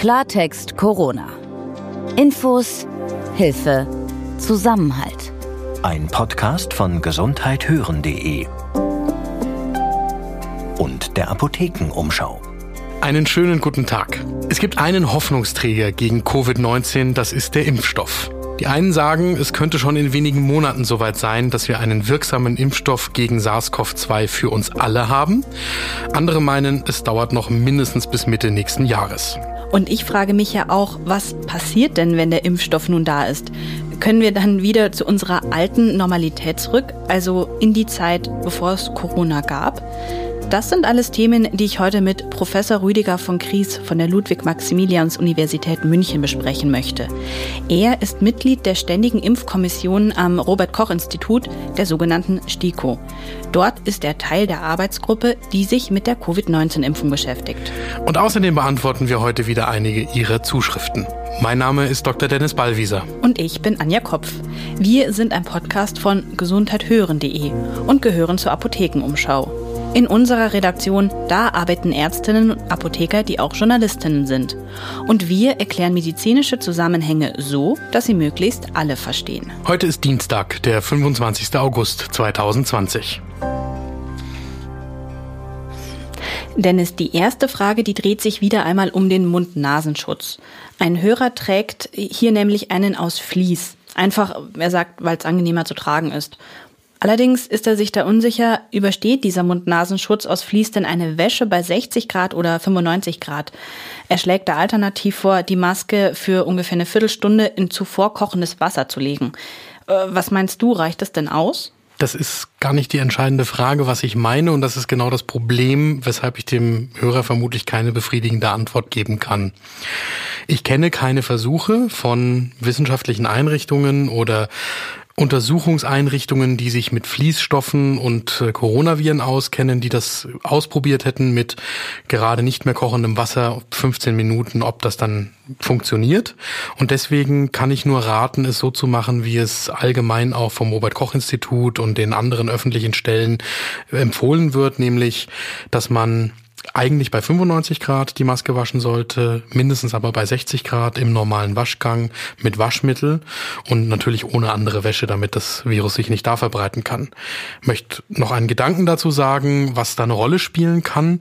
Klartext Corona. Infos, Hilfe, Zusammenhalt. Ein Podcast von gesundheithören.de und der Apothekenumschau. Einen schönen guten Tag. Es gibt einen Hoffnungsträger gegen Covid-19, das ist der Impfstoff. Die einen sagen, es könnte schon in wenigen Monaten soweit sein, dass wir einen wirksamen Impfstoff gegen SARS-CoV-2 für uns alle haben. Andere meinen, es dauert noch mindestens bis Mitte nächsten Jahres. Und ich frage mich ja auch, was passiert denn, wenn der Impfstoff nun da ist? Können wir dann wieder zu unserer alten Normalität zurück, also in die Zeit, bevor es Corona gab? Das sind alles Themen, die ich heute mit Professor Rüdiger von Kries von der Ludwig-Maximilians-Universität München besprechen möchte. Er ist Mitglied der Ständigen Impfkommission am Robert-Koch-Institut, der sogenannten STIKO. Dort ist er Teil der Arbeitsgruppe, die sich mit der Covid-19-Impfung beschäftigt. Und außerdem beantworten wir heute wieder einige Ihrer Zuschriften. Mein Name ist Dr. Dennis Ballwieser. Und ich bin Anja Kopf. Wir sind ein Podcast von gesundheithören.de und gehören zur Apothekenumschau. In unserer Redaktion, da arbeiten Ärztinnen und Apotheker, die auch Journalistinnen sind. Und wir erklären medizinische Zusammenhänge so, dass sie möglichst alle verstehen. Heute ist Dienstag, der 25. August 2020. Dennis, die erste Frage, die dreht sich wieder einmal um den Mund-Nasenschutz. Ein Hörer trägt hier nämlich einen aus Vlies. Einfach, er sagt, weil es angenehmer zu tragen ist. Allerdings ist er sich da unsicher, übersteht dieser Mund-Nasenschutz aus Vlies denn eine Wäsche bei 60 Grad oder 95 Grad? Er schlägt da alternativ vor, die Maske für ungefähr eine Viertelstunde in zuvor kochendes Wasser zu legen. Äh, was meinst du, reicht das denn aus? Das ist gar nicht die entscheidende Frage, was ich meine, und das ist genau das Problem, weshalb ich dem Hörer vermutlich keine befriedigende Antwort geben kann. Ich kenne keine Versuche von wissenschaftlichen Einrichtungen oder Untersuchungseinrichtungen, die sich mit Fließstoffen und äh, Coronaviren auskennen, die das ausprobiert hätten mit gerade nicht mehr kochendem Wasser 15 Minuten, ob das dann funktioniert. Und deswegen kann ich nur raten, es so zu machen, wie es allgemein auch vom Robert Koch Institut und den anderen öffentlichen Stellen empfohlen wird, nämlich, dass man eigentlich bei 95 Grad die Maske waschen sollte, mindestens aber bei 60 Grad im normalen Waschgang mit Waschmittel und natürlich ohne andere Wäsche, damit das Virus sich nicht da verbreiten kann. Ich möchte noch einen Gedanken dazu sagen, was da eine Rolle spielen kann.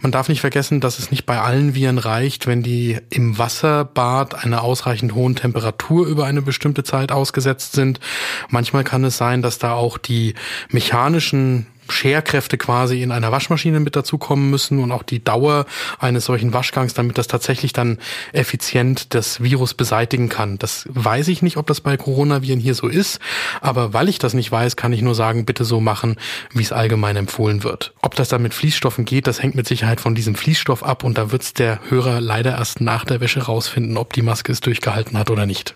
Man darf nicht vergessen, dass es nicht bei allen Viren reicht, wenn die im Wasserbad einer ausreichend hohen Temperatur über eine bestimmte Zeit ausgesetzt sind. Manchmal kann es sein, dass da auch die mechanischen Scherkräfte quasi in einer Waschmaschine mit dazukommen müssen und auch die Dauer eines solchen Waschgangs, damit das tatsächlich dann effizient das Virus beseitigen kann. Das weiß ich nicht, ob das bei Coronaviren hier so ist, aber weil ich das nicht weiß, kann ich nur sagen, bitte so machen, wie es allgemein empfohlen wird. Ob das dann mit Fließstoffen geht, das hängt mit Sicherheit von diesem Fließstoff ab und da wird's der Hörer leider erst nach der Wäsche rausfinden, ob die Maske es durchgehalten hat oder nicht.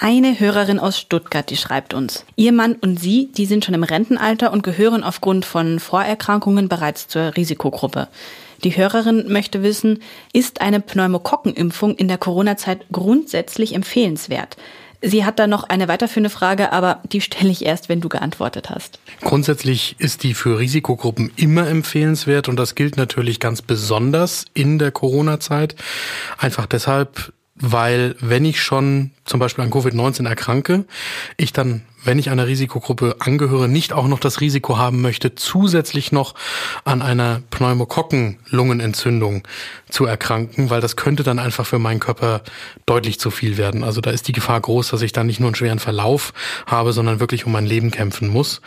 Eine Hörerin aus Stuttgart, die schreibt uns. Ihr Mann und sie, die sind schon im Rentenalter und gehören aufgrund von Vorerkrankungen bereits zur Risikogruppe. Die Hörerin möchte wissen, ist eine Pneumokokkenimpfung in der Corona-Zeit grundsätzlich empfehlenswert? Sie hat da noch eine weiterführende Frage, aber die stelle ich erst, wenn du geantwortet hast. Grundsätzlich ist die für Risikogruppen immer empfehlenswert und das gilt natürlich ganz besonders in der Corona-Zeit. Einfach deshalb, weil wenn ich schon zum Beispiel an Covid-19 erkranke, ich dann, wenn ich einer Risikogruppe angehöre, nicht auch noch das Risiko haben möchte, zusätzlich noch an einer Pneumokokken-Lungenentzündung zu erkranken, weil das könnte dann einfach für meinen Körper deutlich zu viel werden. Also da ist die Gefahr groß, dass ich dann nicht nur einen schweren Verlauf habe, sondern wirklich um mein Leben kämpfen muss.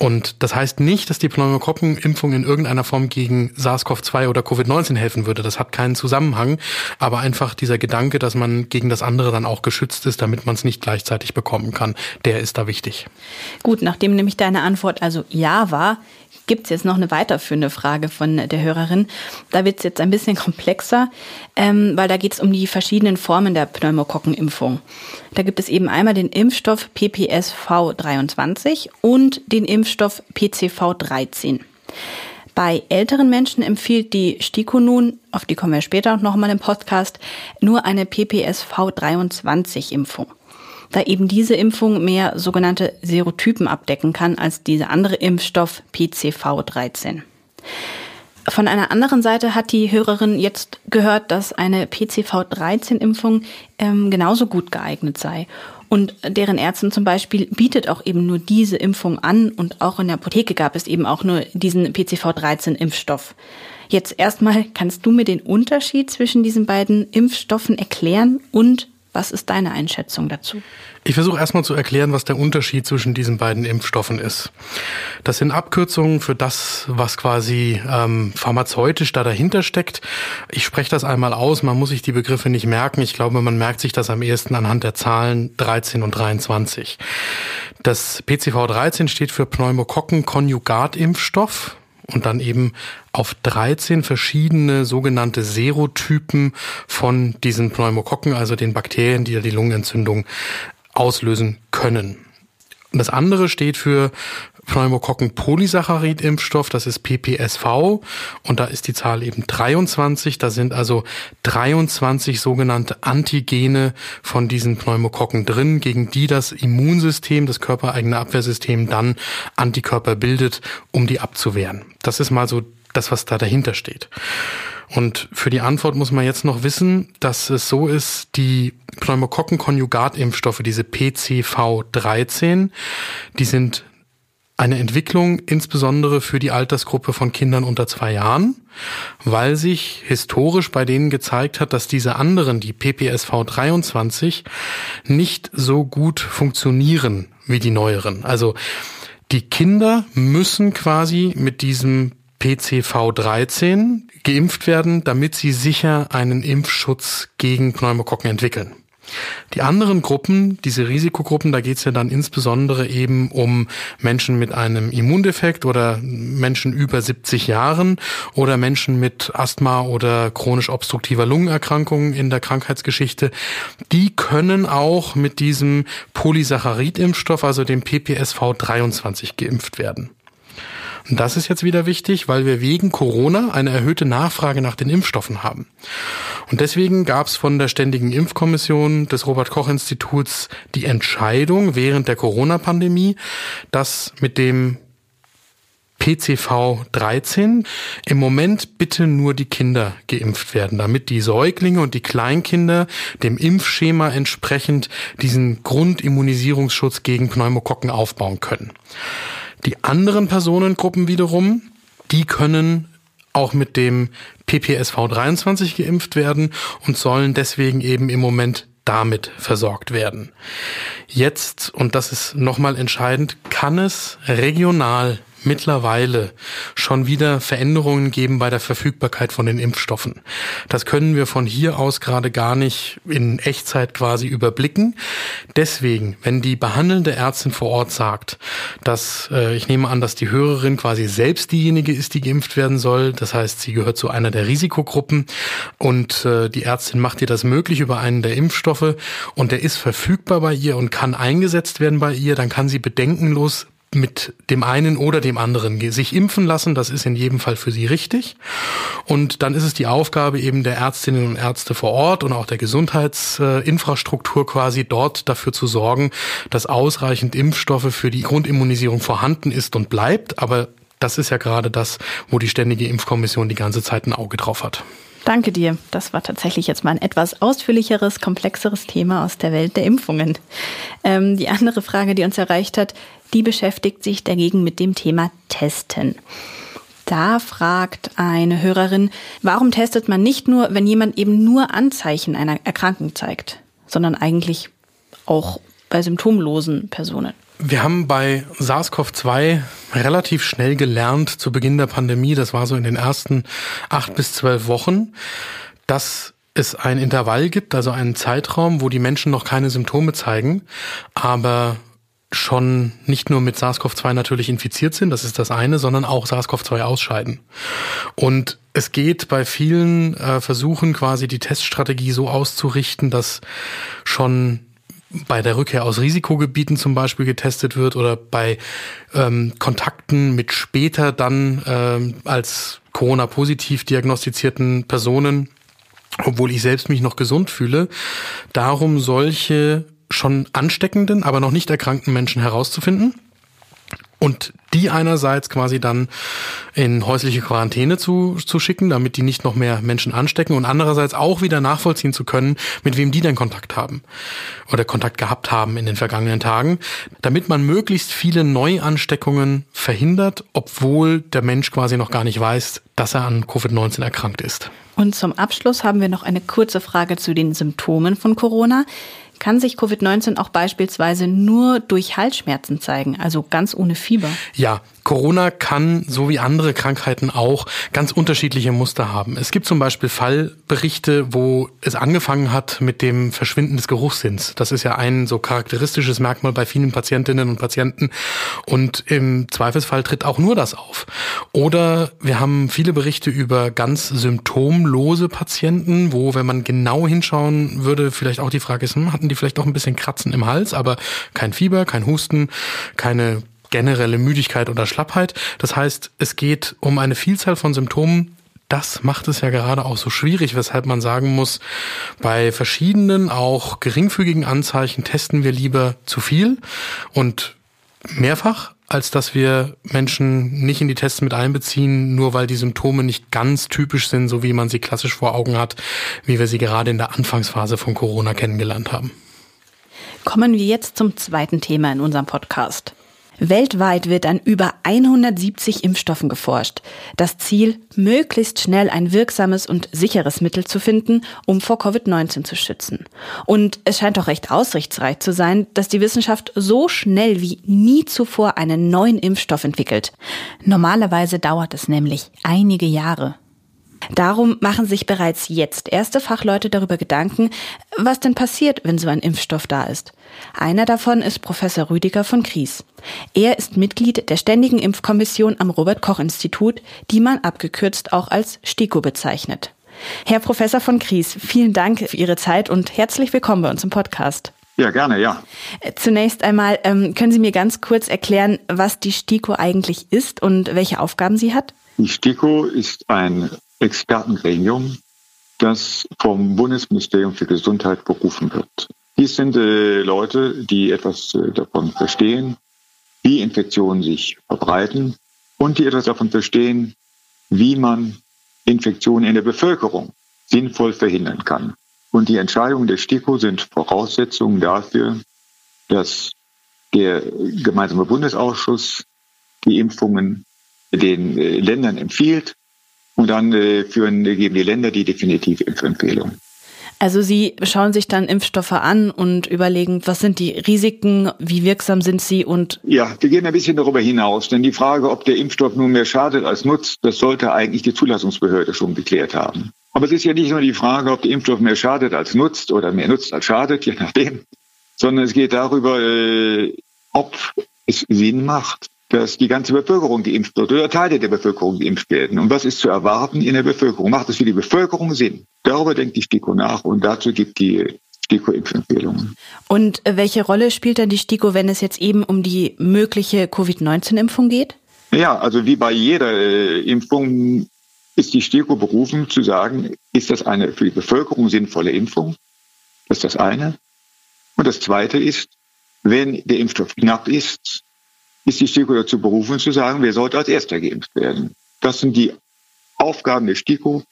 Und das heißt nicht, dass die Pneumokokkenimpfung in irgendeiner Form gegen SARS-CoV-2 oder Covid-19 helfen würde. Das hat keinen Zusammenhang. Aber einfach dieser Gedanke, dass man gegen das andere dann auch geschützt ist, damit man es nicht gleichzeitig bekommen kann, der ist da wichtig. Gut, nachdem nämlich deine Antwort also ja war, gibt es jetzt noch eine weiterführende Frage von der Hörerin. Da wird es jetzt ein bisschen komplexer, ähm, weil da geht es um die verschiedenen Formen der Pneumokokkenimpfung. Da gibt es eben einmal den Impfstoff PPSV23 und den Impfstoff PCV13. Bei älteren Menschen empfiehlt die STIKO nun, auf die kommen wir später noch mal im Podcast, nur eine PPSV23-Impfung da eben diese Impfung mehr sogenannte Serotypen abdecken kann als dieser andere Impfstoff PCV13. Von einer anderen Seite hat die Hörerin jetzt gehört, dass eine PCV13-Impfung ähm, genauso gut geeignet sei. Und deren Ärztin zum Beispiel bietet auch eben nur diese Impfung an und auch in der Apotheke gab es eben auch nur diesen PCV13-Impfstoff. Jetzt erstmal, kannst du mir den Unterschied zwischen diesen beiden Impfstoffen erklären und was ist deine Einschätzung dazu? Ich versuche erstmal zu erklären, was der Unterschied zwischen diesen beiden Impfstoffen ist. Das sind Abkürzungen für das, was quasi ähm, pharmazeutisch da dahinter steckt. Ich spreche das einmal aus, man muss sich die Begriffe nicht merken. Ich glaube, man merkt sich das am ehesten anhand der Zahlen 13 und 23. Das PCV 13 steht für Pneumokokken-Konjugatimpfstoff und dann eben auf 13 verschiedene sogenannte Serotypen von diesen Pneumokokken, also den Bakterien, die ja die Lungenentzündung auslösen können. Und das andere steht für Pneumokokken-Polysaccharid-Impfstoff, das ist PPSV und da ist die Zahl eben 23. Da sind also 23 sogenannte Antigene von diesen Pneumokokken drin, gegen die das Immunsystem, das körpereigene Abwehrsystem dann Antikörper bildet, um die abzuwehren. Das ist mal so das, was da dahinter steht. Und für die Antwort muss man jetzt noch wissen, dass es so ist, die Pneumokokken-Konjugatimpfstoffe, diese PCV13, die sind eine Entwicklung insbesondere für die Altersgruppe von Kindern unter zwei Jahren, weil sich historisch bei denen gezeigt hat, dass diese anderen, die PPSV 23, nicht so gut funktionieren wie die neueren. Also die Kinder müssen quasi mit diesem PCV 13 geimpft werden, damit sie sicher einen Impfschutz gegen Pneumokokken entwickeln. Die anderen Gruppen, diese Risikogruppen, da geht es ja dann insbesondere eben um Menschen mit einem Immundefekt oder Menschen über 70 Jahren oder Menschen mit Asthma oder chronisch obstruktiver Lungenerkrankungen in der Krankheitsgeschichte. Die können auch mit diesem Polysaccharid-Impfstoff, also dem PPSV 23 geimpft werden. Und das ist jetzt wieder wichtig, weil wir wegen Corona eine erhöhte Nachfrage nach den Impfstoffen haben. Und deswegen gab es von der Ständigen Impfkommission des Robert Koch Instituts die Entscheidung während der Corona-Pandemie, dass mit dem PCV 13 im Moment bitte nur die Kinder geimpft werden, damit die Säuglinge und die Kleinkinder dem Impfschema entsprechend diesen Grundimmunisierungsschutz gegen Pneumokokken aufbauen können. Die anderen Personengruppen wiederum, die können auch mit dem PPSV 23 geimpft werden und sollen deswegen eben im Moment damit versorgt werden. Jetzt, und das ist nochmal entscheidend, kann es regional mittlerweile schon wieder Veränderungen geben bei der Verfügbarkeit von den Impfstoffen. Das können wir von hier aus gerade gar nicht in Echtzeit quasi überblicken. Deswegen, wenn die behandelnde Ärztin vor Ort sagt, dass äh, ich nehme an, dass die Hörerin quasi selbst diejenige ist, die geimpft werden soll, das heißt, sie gehört zu einer der Risikogruppen und äh, die Ärztin macht ihr das möglich über einen der Impfstoffe und der ist verfügbar bei ihr und kann eingesetzt werden bei ihr, dann kann sie bedenkenlos mit dem einen oder dem anderen sich impfen lassen. Das ist in jedem Fall für sie richtig. Und dann ist es die Aufgabe eben der Ärztinnen und Ärzte vor Ort und auch der Gesundheitsinfrastruktur quasi dort dafür zu sorgen, dass ausreichend Impfstoffe für die Grundimmunisierung vorhanden ist und bleibt. Aber das ist ja gerade das, wo die Ständige Impfkommission die ganze Zeit ein Auge drauf hat. Danke dir. Das war tatsächlich jetzt mal ein etwas ausführlicheres, komplexeres Thema aus der Welt der Impfungen. Ähm, die andere Frage, die uns erreicht hat, die beschäftigt sich dagegen mit dem Thema Testen. Da fragt eine Hörerin, warum testet man nicht nur, wenn jemand eben nur Anzeichen einer Erkrankung zeigt, sondern eigentlich auch bei symptomlosen Personen? Wir haben bei SARS-CoV-2 relativ schnell gelernt zu Beginn der Pandemie, das war so in den ersten acht bis zwölf Wochen, dass es ein Intervall gibt, also einen Zeitraum, wo die Menschen noch keine Symptome zeigen, aber schon nicht nur mit SARS-CoV-2 natürlich infiziert sind, das ist das eine, sondern auch SARS-CoV-2 ausscheiden. Und es geht bei vielen äh, Versuchen quasi die Teststrategie so auszurichten, dass schon bei der Rückkehr aus Risikogebieten zum Beispiel getestet wird oder bei ähm, Kontakten mit später dann ähm, als Corona-positiv diagnostizierten Personen, obwohl ich selbst mich noch gesund fühle, darum solche schon ansteckenden, aber noch nicht erkrankten Menschen herauszufinden und die einerseits quasi dann in häusliche Quarantäne zu, zu schicken, damit die nicht noch mehr Menschen anstecken und andererseits auch wieder nachvollziehen zu können, mit wem die denn Kontakt haben oder Kontakt gehabt haben in den vergangenen Tagen, damit man möglichst viele Neuansteckungen verhindert, obwohl der Mensch quasi noch gar nicht weiß, dass er an Covid-19 erkrankt ist. Und zum Abschluss haben wir noch eine kurze Frage zu den Symptomen von Corona kann sich Covid-19 auch beispielsweise nur durch Halsschmerzen zeigen, also ganz ohne Fieber? Ja, Corona kann, so wie andere Krankheiten auch, ganz unterschiedliche Muster haben. Es gibt zum Beispiel Fallberichte, wo es angefangen hat mit dem Verschwinden des Geruchssinns. Das ist ja ein so charakteristisches Merkmal bei vielen Patientinnen und Patienten. Und im Zweifelsfall tritt auch nur das auf. Oder wir haben viele Berichte über ganz symptomlose Patienten, wo, wenn man genau hinschauen würde, vielleicht auch die Frage ist, hm, hatten die vielleicht auch ein bisschen Kratzen im Hals, aber kein Fieber, kein Husten, keine generelle Müdigkeit oder Schlappheit. Das heißt, es geht um eine Vielzahl von Symptomen. Das macht es ja gerade auch so schwierig, weshalb man sagen muss, bei verschiedenen, auch geringfügigen Anzeichen testen wir lieber zu viel und mehrfach, als dass wir Menschen nicht in die Tests mit einbeziehen, nur weil die Symptome nicht ganz typisch sind, so wie man sie klassisch vor Augen hat, wie wir sie gerade in der Anfangsphase von Corona kennengelernt haben. Kommen wir jetzt zum zweiten Thema in unserem Podcast. Weltweit wird an über 170 Impfstoffen geforscht. Das Ziel, möglichst schnell ein wirksames und sicheres Mittel zu finden, um vor Covid-19 zu schützen. Und es scheint doch recht aussichtsreich zu sein, dass die Wissenschaft so schnell wie nie zuvor einen neuen Impfstoff entwickelt. Normalerweise dauert es nämlich einige Jahre. Darum machen sich bereits jetzt erste Fachleute darüber Gedanken, was denn passiert, wenn so ein Impfstoff da ist. Einer davon ist Professor Rüdiger von Kries. Er ist Mitglied der Ständigen Impfkommission am Robert Koch Institut, die man abgekürzt auch als STIKO bezeichnet. Herr Professor von Kries, vielen Dank für Ihre Zeit und herzlich willkommen bei uns im Podcast. Ja, gerne, ja. Zunächst einmal, ähm, können Sie mir ganz kurz erklären, was die STIKO eigentlich ist und welche Aufgaben sie hat? Die STIKO ist ein Expertengremium, das vom Bundesministerium für Gesundheit berufen wird. Dies sind äh, Leute, die etwas äh, davon verstehen, wie Infektionen sich verbreiten und die etwas davon verstehen, wie man Infektionen in der Bevölkerung sinnvoll verhindern kann. Und die Entscheidungen der STIKO sind Voraussetzungen dafür, dass der gemeinsame Bundesausschuss die Impfungen den äh, Ländern empfiehlt und dann äh, führen, geben die Länder die definitive Impfempfehlung. Also Sie schauen sich dann Impfstoffe an und überlegen, was sind die Risiken, wie wirksam sind sie und Ja, wir gehen ein bisschen darüber hinaus, denn die Frage, ob der Impfstoff nun mehr schadet als nutzt, das sollte eigentlich die Zulassungsbehörde schon geklärt haben. Aber es ist ja nicht nur die Frage, ob der Impfstoff mehr schadet als nutzt oder mehr nutzt als schadet, je nachdem, sondern es geht darüber, äh, ob es Sinn macht, dass die ganze Bevölkerung geimpft wird oder Teile der Bevölkerung geimpft werden. Und was ist zu erwarten in der Bevölkerung? Macht es für die Bevölkerung Sinn? Darüber denkt die STIKO nach und dazu gibt die STIKO-Impfempfehlungen. Und welche Rolle spielt dann die STIKO, wenn es jetzt eben um die mögliche Covid-19-Impfung geht? Ja, also wie bei jeder äh, Impfung ist die STIKO berufen zu sagen, ist das eine für die Bevölkerung sinnvolle Impfung? Das ist das eine. Und das zweite ist, wenn der Impfstoff knapp ist, ist die STIKO dazu berufen zu sagen, wer sollte als erster geimpft werden. Das sind die Aufgaben der STIKO,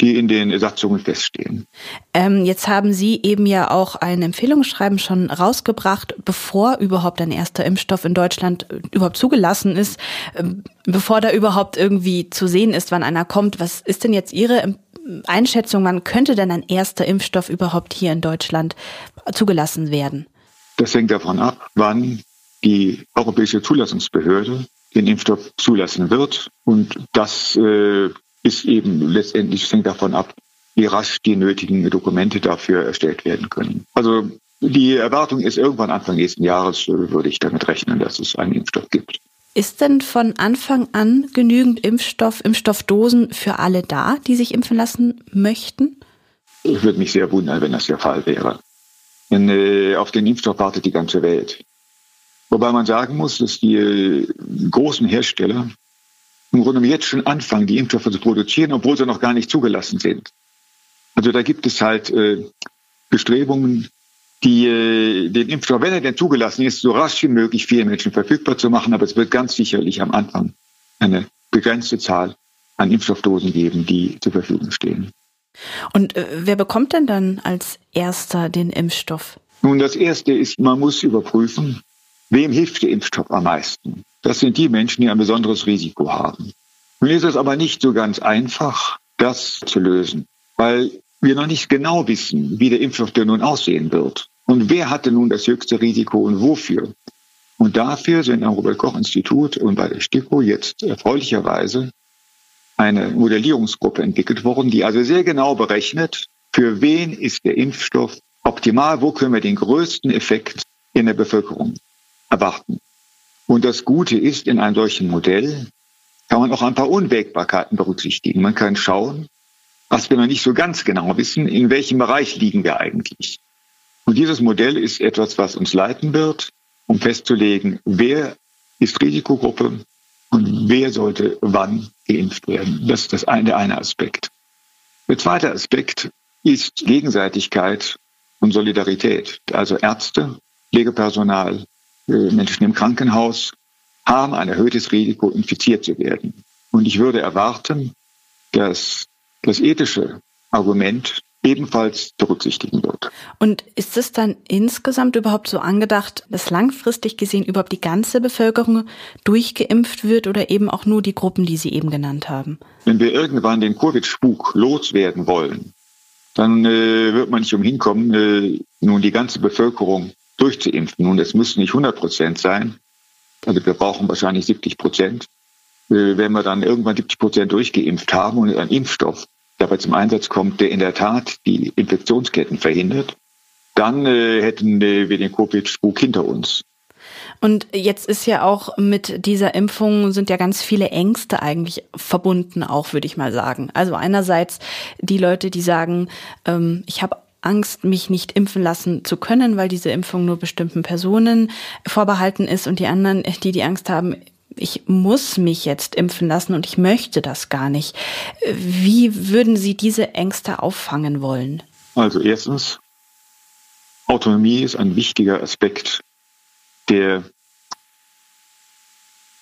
die in den Satzungen feststehen. Ähm, jetzt haben Sie eben ja auch ein Empfehlungsschreiben schon rausgebracht, bevor überhaupt ein erster Impfstoff in Deutschland äh, überhaupt zugelassen ist, ähm, bevor da überhaupt irgendwie zu sehen ist, wann einer kommt. Was ist denn jetzt Ihre Einschätzung, wann könnte denn ein erster Impfstoff überhaupt hier in Deutschland zugelassen werden? Das hängt davon ab, wann die Europäische Zulassungsbehörde den Impfstoff zulassen wird. Und das äh, ist eben letztendlich, hängt davon ab, wie rasch die nötigen Dokumente dafür erstellt werden können. Also die Erwartung ist irgendwann Anfang nächsten Jahres, äh, würde ich damit rechnen, dass es einen Impfstoff gibt. Ist denn von Anfang an genügend Impfstoff, Impfstoffdosen für alle da, die sich impfen lassen möchten? Ich würde mich sehr wundern, wenn das der Fall wäre. Denn äh, auf den Impfstoff wartet die ganze Welt. Wobei man sagen muss, dass die äh, großen Hersteller im Grunde jetzt schon anfangen, die Impfstoffe zu produzieren, obwohl sie noch gar nicht zugelassen sind. Also da gibt es halt äh, Bestrebungen, die, äh, den Impfstoff, wenn er denn zugelassen ist, so rasch wie möglich vielen Menschen verfügbar zu machen. Aber es wird ganz sicherlich am Anfang eine begrenzte Zahl an Impfstoffdosen geben, die zur Verfügung stehen. Und äh, wer bekommt denn dann als erster den Impfstoff? Nun, das Erste ist, man muss überprüfen, wem hilft der Impfstoff am meisten. Das sind die Menschen, die ein besonderes Risiko haben. Nun ist es aber nicht so ganz einfach, das zu lösen, weil wir noch nicht genau wissen, wie der Impfstoff denn nun aussehen wird. Und wer hatte nun das höchste Risiko und wofür? Und dafür sind am Robert-Koch-Institut und bei der STIKO jetzt erfreulicherweise eine Modellierungsgruppe entwickelt worden, die also sehr genau berechnet, für wen ist der Impfstoff optimal, wo können wir den größten Effekt in der Bevölkerung erwarten. Und das Gute ist, in einem solchen Modell kann man auch ein paar Unwägbarkeiten berücksichtigen. Man kann schauen, was wir noch nicht so ganz genau wissen, in welchem Bereich liegen wir eigentlich. Und dieses Modell ist etwas, was uns leiten wird, um festzulegen, wer ist Risikogruppe und wer sollte wann geimpft werden. Das ist das eine, der eine Aspekt. Der zweite Aspekt ist Gegenseitigkeit und Solidarität. Also Ärzte, Pflegepersonal, Menschen im Krankenhaus haben ein erhöhtes Risiko, infiziert zu werden. Und ich würde erwarten, dass das ethische Argument ebenfalls berücksichtigen wird. Und ist es dann insgesamt überhaupt so angedacht, dass langfristig gesehen überhaupt die ganze Bevölkerung durchgeimpft wird oder eben auch nur die Gruppen, die Sie eben genannt haben? Wenn wir irgendwann den Covid-Spuk loswerden wollen, dann äh, wird man nicht umhin kommen, äh, nun die ganze Bevölkerung durchzuimpfen. Nun, es müssen nicht 100 Prozent sein. Also wir brauchen wahrscheinlich 70 Prozent. Äh, wenn wir dann irgendwann 70 Prozent durchgeimpft haben und ein Impfstoff dabei zum Einsatz kommt, der in der Tat die Infektionsketten verhindert, dann äh, hätten äh, wir den Covid-Spuk hinter uns. Und jetzt ist ja auch mit dieser Impfung sind ja ganz viele Ängste eigentlich verbunden, auch würde ich mal sagen. Also einerseits die Leute, die sagen, ähm, ich habe Angst, mich nicht impfen lassen zu können, weil diese Impfung nur bestimmten Personen vorbehalten ist und die anderen, die die Angst haben, ich muss mich jetzt impfen lassen und ich möchte das gar nicht. Wie würden Sie diese Ängste auffangen wollen? Also erstens, Autonomie ist ein wichtiger Aspekt der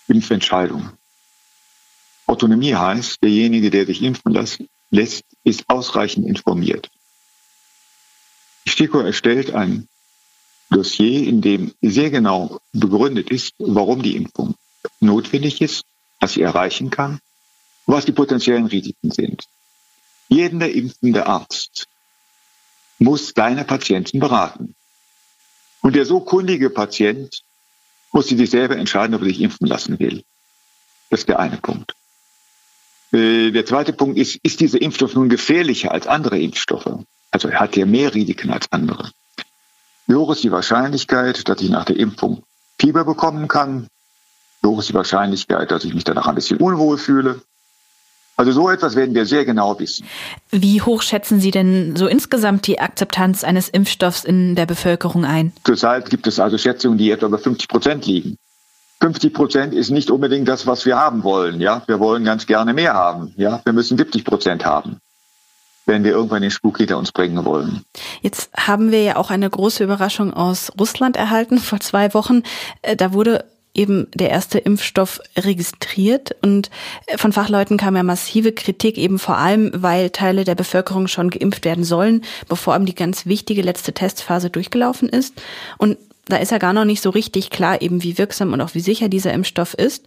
Impfentscheidung. Autonomie heißt, derjenige, der sich impfen lässt, ist ausreichend informiert. STIKO erstellt ein Dossier, in dem sehr genau begründet ist, warum die Impfung notwendig ist, was sie erreichen kann, was die potenziellen Risiken sind. Jeder impfende Arzt muss deine Patienten beraten. Und der so kundige Patient muss sich selber entscheiden, ob er sich impfen lassen will. Das ist der eine Punkt. Äh, der zweite Punkt ist, ist dieser Impfstoff nun gefährlicher als andere Impfstoffe? Also er hat ja mehr Risiken als andere. Hoch ist die Wahrscheinlichkeit, dass ich nach der Impfung Fieber bekommen kann? Hoch ist die Wahrscheinlichkeit, dass ich mich danach ein bisschen unwohl fühle? Also so etwas werden wir sehr genau wissen. Wie hoch schätzen Sie denn so insgesamt die Akzeptanz eines Impfstoffs in der Bevölkerung ein? Zurzeit gibt es also Schätzungen, die etwa bei 50 Prozent liegen. 50 Prozent ist nicht unbedingt das, was wir haben wollen. Ja, wir wollen ganz gerne mehr haben. Ja, wir müssen 70 Prozent haben wenn wir irgendwann den Spuk hinter uns bringen wollen. Jetzt haben wir ja auch eine große Überraschung aus Russland erhalten vor zwei Wochen. Äh, da wurde eben der erste Impfstoff registriert und äh, von Fachleuten kam ja massive Kritik eben vor allem, weil Teile der Bevölkerung schon geimpft werden sollen, bevor eben die ganz wichtige letzte Testphase durchgelaufen ist. Und da ist ja gar noch nicht so richtig klar, eben wie wirksam und auch wie sicher dieser Impfstoff ist,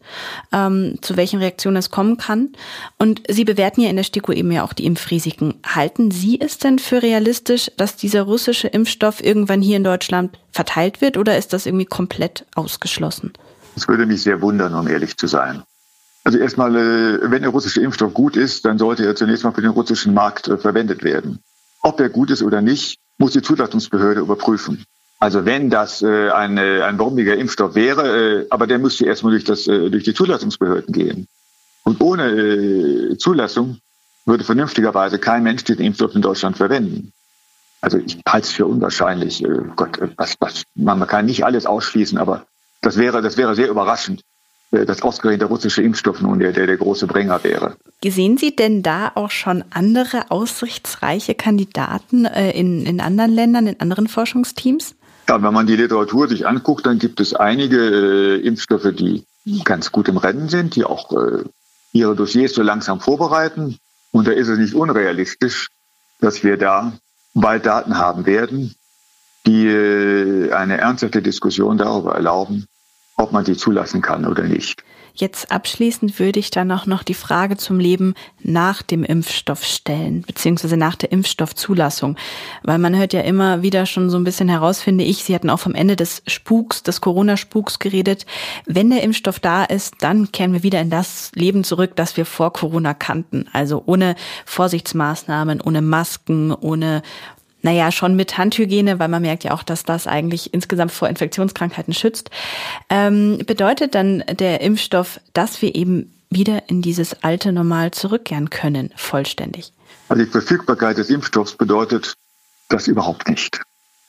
ähm, zu welchen Reaktionen es kommen kann. Und Sie bewerten ja in der STIKO eben ja auch die Impfrisiken. Halten Sie es denn für realistisch, dass dieser russische Impfstoff irgendwann hier in Deutschland verteilt wird oder ist das irgendwie komplett ausgeschlossen? Das würde mich sehr wundern, um ehrlich zu sein. Also erstmal, äh, wenn der russische Impfstoff gut ist, dann sollte er zunächst mal für den russischen Markt äh, verwendet werden. Ob er gut ist oder nicht, muss die Zulassungsbehörde überprüfen. Also wenn das äh, ein, äh, ein bombiger Impfstoff wäre, äh, aber der müsste erstmal durch, das, äh, durch die Zulassungsbehörden gehen. Und ohne äh, Zulassung würde vernünftigerweise kein Mensch diesen Impfstoff in Deutschland verwenden. Also ich halte es für unwahrscheinlich. Äh, Gott, äh, was, was, man kann nicht alles ausschließen, aber das wäre, das wäre sehr überraschend, äh, dass ausgerechnet der russische Impfstoff nun der, der, der große Bringer wäre. Sehen Sie denn da auch schon andere aussichtsreiche Kandidaten äh, in, in anderen Ländern, in anderen Forschungsteams? Ja, wenn man die Literatur sich anguckt, dann gibt es einige äh, Impfstoffe, die ganz gut im Rennen sind, die auch äh, ihre Dossiers so langsam vorbereiten. Und da ist es nicht unrealistisch, dass wir da bald Daten haben werden, die äh, eine ernsthafte Diskussion darüber erlauben, ob man sie zulassen kann oder nicht. Jetzt abschließend würde ich dann auch noch die Frage zum Leben nach dem Impfstoff stellen, beziehungsweise nach der Impfstoffzulassung. Weil man hört ja immer wieder schon so ein bisschen heraus, finde ich, Sie hatten auch vom Ende des Spuks, des Corona-Spuks geredet. Wenn der Impfstoff da ist, dann kehren wir wieder in das Leben zurück, das wir vor Corona kannten. Also ohne Vorsichtsmaßnahmen, ohne Masken, ohne naja, schon mit Handhygiene, weil man merkt ja auch, dass das eigentlich insgesamt vor Infektionskrankheiten schützt. Ähm, bedeutet dann der Impfstoff, dass wir eben wieder in dieses alte Normal zurückkehren können, vollständig? Also die Verfügbarkeit des Impfstoffs bedeutet das überhaupt nicht.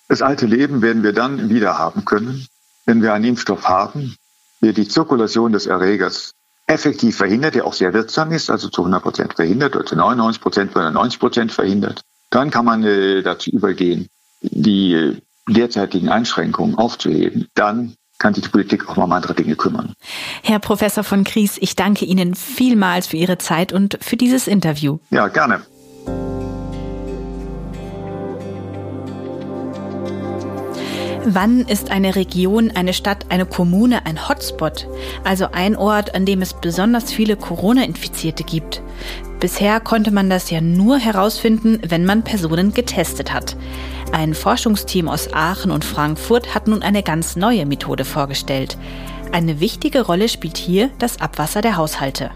Das alte Leben werden wir dann wieder haben können, wenn wir einen Impfstoff haben, der die Zirkulation des Erregers effektiv verhindert, der auch sehr wirksam ist, also zu 100 Prozent verhindert oder zu 99 Prozent oder 90 Prozent verhindert. Dann kann man äh, dazu übergehen, die äh, derzeitigen Einschränkungen aufzuheben. Dann kann sich die Politik auch mal um andere Dinge kümmern. Herr Professor von Kries, ich danke Ihnen vielmals für Ihre Zeit und für dieses Interview. Ja, gerne. Wann ist eine Region, eine Stadt, eine Kommune ein Hotspot, also ein Ort, an dem es besonders viele Corona-Infizierte gibt? Bisher konnte man das ja nur herausfinden, wenn man Personen getestet hat. Ein Forschungsteam aus Aachen und Frankfurt hat nun eine ganz neue Methode vorgestellt. Eine wichtige Rolle spielt hier das Abwasser der Haushalte.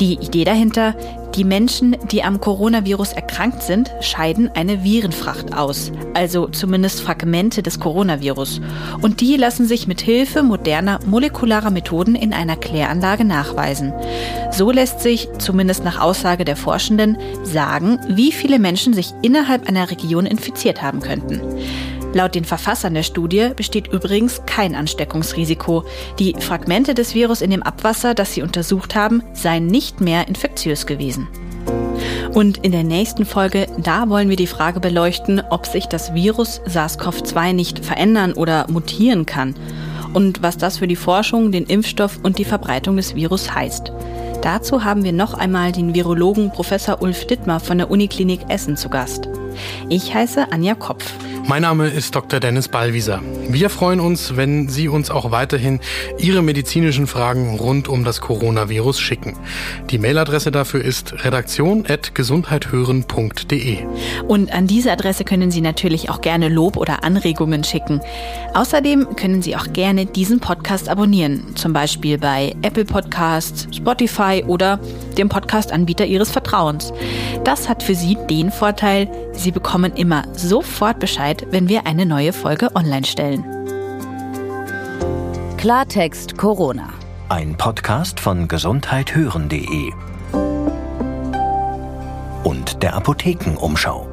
Die Idee dahinter, die Menschen, die am Coronavirus erkrankt sind, scheiden eine Virenfracht aus, also zumindest Fragmente des Coronavirus. Und die lassen sich mit Hilfe moderner molekularer Methoden in einer Kläranlage nachweisen. So lässt sich, zumindest nach Aussage der Forschenden, sagen, wie viele Menschen sich innerhalb einer Region infiziert haben könnten. Laut den Verfassern der Studie besteht übrigens kein Ansteckungsrisiko. Die Fragmente des Virus in dem Abwasser, das sie untersucht haben, seien nicht mehr infektiös gewesen. Und in der nächsten Folge, da wollen wir die Frage beleuchten, ob sich das Virus SARS-CoV-2 nicht verändern oder mutieren kann und was das für die Forschung, den Impfstoff und die Verbreitung des Virus heißt. Dazu haben wir noch einmal den Virologen Professor Ulf Dittmar von der Uniklinik Essen zu Gast. Ich heiße Anja Kopf. Mein Name ist Dr. Dennis Ballwieser. Wir freuen uns, wenn Sie uns auch weiterhin Ihre medizinischen Fragen rund um das Coronavirus schicken. Die Mailadresse dafür ist redaktion.gesundheithören.de. Und an diese Adresse können Sie natürlich auch gerne Lob oder Anregungen schicken. Außerdem können Sie auch gerne diesen Podcast abonnieren, zum Beispiel bei Apple Podcasts, Spotify oder dem Podcast-Anbieter Ihres Vertrauens. Das hat für Sie den Vorteil, Sie bekommen immer sofort Bescheid, wenn wir eine neue Folge online stellen. Klartext Corona. Ein Podcast von gesundheithören.de und der Apothekenumschau.